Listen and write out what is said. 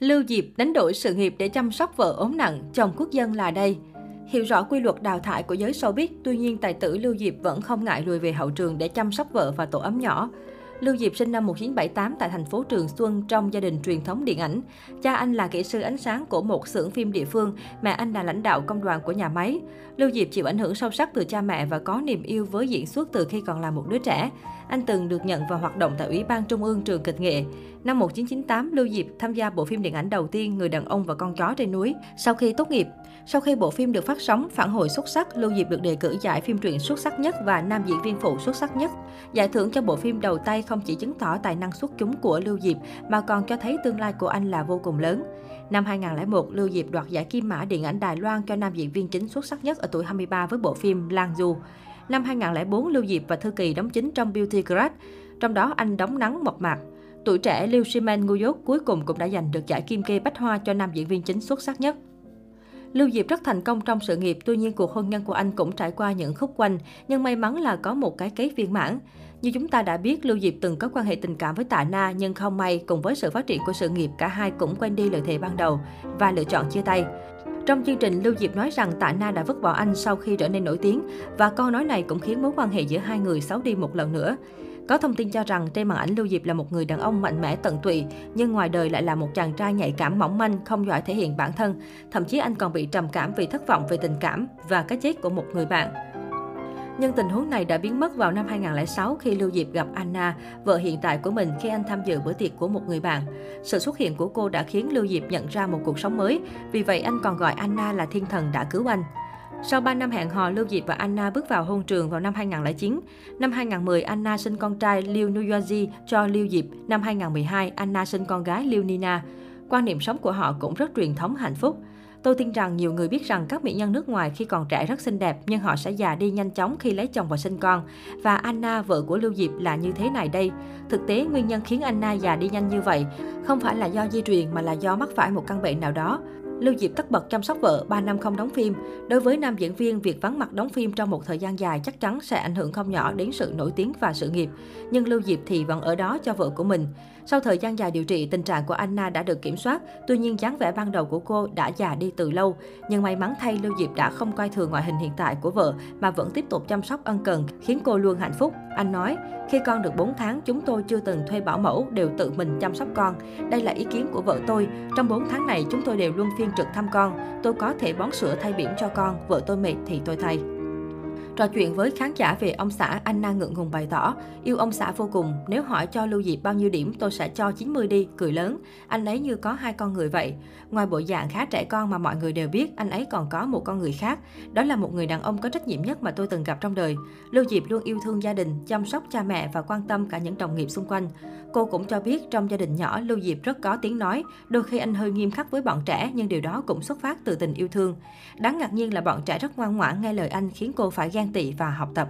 Lưu Diệp đánh đổi sự nghiệp để chăm sóc vợ ốm nặng, chồng quốc dân là đây. Hiểu rõ quy luật đào thải của giới showbiz, tuy nhiên tài tử Lưu Diệp vẫn không ngại lùi về hậu trường để chăm sóc vợ và tổ ấm nhỏ. Lưu Diệp sinh năm 1978 tại thành phố Trường Xuân trong gia đình truyền thống điện ảnh. Cha anh là kỹ sư ánh sáng của một xưởng phim địa phương, mẹ anh là lãnh đạo công đoàn của nhà máy. Lưu Diệp chịu ảnh hưởng sâu sắc từ cha mẹ và có niềm yêu với diễn xuất từ khi còn là một đứa trẻ. Anh từng được nhận vào hoạt động tại Ủy ban Trung ương Trường Kịch Nghệ. Năm 1998, Lưu Diệp tham gia bộ phim điện ảnh đầu tiên Người đàn ông và con chó trên núi. Sau khi tốt nghiệp, sau khi bộ phim được phát sóng, phản hồi xuất sắc, Lưu Diệp được đề cử giải phim truyện xuất sắc nhất và nam diễn viên phụ xuất sắc nhất. Giải thưởng cho bộ phim đầu tay không chỉ chứng tỏ tài năng xuất chúng của Lưu Diệp mà còn cho thấy tương lai của anh là vô cùng lớn. Năm 2001, Lưu Diệp đoạt giải Kim Mã Điện ảnh Đài Loan cho nam diễn viên chính xuất sắc nhất ở tuổi 23 với bộ phim Lan Du. Năm 2004, Lưu Diệp và Thư Kỳ đóng chính trong Beauty Grad, trong đó anh đóng nắng mộc mạc. Tuổi trẻ Liu Shimen Nguyốt cuối cùng cũng đã giành được giải Kim Kê Bách Hoa cho nam diễn viên chính xuất sắc nhất. Lưu Diệp rất thành công trong sự nghiệp, tuy nhiên cuộc hôn nhân của anh cũng trải qua những khúc quanh, nhưng may mắn là có một cái kết viên mãn. Như chúng ta đã biết, Lưu Diệp từng có quan hệ tình cảm với Tạ Na, nhưng không may, cùng với sự phát triển của sự nghiệp, cả hai cũng quên đi lời thề ban đầu và lựa chọn chia tay. Trong chương trình, Lưu Diệp nói rằng Tạ Na đã vứt bỏ anh sau khi trở nên nổi tiếng và câu nói này cũng khiến mối quan hệ giữa hai người xấu đi một lần nữa. Có thông tin cho rằng trên màn ảnh Lưu Diệp là một người đàn ông mạnh mẽ tận tụy, nhưng ngoài đời lại là một chàng trai nhạy cảm mỏng manh, không giỏi thể hiện bản thân. Thậm chí anh còn bị trầm cảm vì thất vọng về tình cảm và cái chết của một người bạn. Nhưng tình huống này đã biến mất vào năm 2006 khi Lưu Diệp gặp Anna, vợ hiện tại của mình khi anh tham dự bữa tiệc của một người bạn. Sự xuất hiện của cô đã khiến Lưu Diệp nhận ra một cuộc sống mới, vì vậy anh còn gọi Anna là thiên thần đã cứu anh. Sau 3 năm hẹn hò, Lưu Diệp và Anna bước vào hôn trường vào năm 2009. Năm 2010, Anna sinh con trai Liu Nuyaji cho Lưu Diệp. Năm 2012, Anna sinh con gái Liu Nina. Quan niệm sống của họ cũng rất truyền thống hạnh phúc. Tôi tin rằng nhiều người biết rằng các mỹ nhân nước ngoài khi còn trẻ rất xinh đẹp nhưng họ sẽ già đi nhanh chóng khi lấy chồng và sinh con. Và Anna, vợ của Lưu Diệp là như thế này đây. Thực tế, nguyên nhân khiến Anna già đi nhanh như vậy không phải là do di truyền mà là do mắc phải một căn bệnh nào đó. Lưu Diệp tất bật chăm sóc vợ, 3 năm không đóng phim. Đối với nam diễn viên, việc vắng mặt đóng phim trong một thời gian dài chắc chắn sẽ ảnh hưởng không nhỏ đến sự nổi tiếng và sự nghiệp. Nhưng Lưu Diệp thì vẫn ở đó cho vợ của mình. Sau thời gian dài điều trị, tình trạng của Anna đã được kiểm soát, tuy nhiên dáng vẻ ban đầu của cô đã già đi từ lâu. Nhưng may mắn thay Lưu Diệp đã không coi thường ngoại hình hiện tại của vợ mà vẫn tiếp tục chăm sóc ân cần, khiến cô luôn hạnh phúc. Anh nói, khi con được 4 tháng, chúng tôi chưa từng thuê bảo mẫu, đều tự mình chăm sóc con. Đây là ý kiến của vợ tôi. Trong 4 tháng này, chúng tôi đều luôn phiên trực thăm con. Tôi có thể bón sữa thay bỉm cho con, vợ tôi mệt thì tôi thay. Trò chuyện với khán giả về ông xã, Anna ngượng ngùng bày tỏ, yêu ông xã vô cùng, nếu hỏi cho Lưu Diệp bao nhiêu điểm tôi sẽ cho 90 đi, cười lớn. Anh ấy như có hai con người vậy. Ngoài bộ dạng khá trẻ con mà mọi người đều biết, anh ấy còn có một con người khác. Đó là một người đàn ông có trách nhiệm nhất mà tôi từng gặp trong đời. Lưu Diệp luôn yêu thương gia đình, chăm sóc cha mẹ và quan tâm cả những đồng nghiệp xung quanh. Cô cũng cho biết trong gia đình nhỏ, Lưu Diệp rất có tiếng nói. Đôi khi anh hơi nghiêm khắc với bọn trẻ, nhưng điều đó cũng xuất phát từ tình yêu thương. Đáng ngạc nhiên là bọn trẻ rất ngoan ngoãn nghe lời anh khiến cô phải ghen ghen tị và học tập.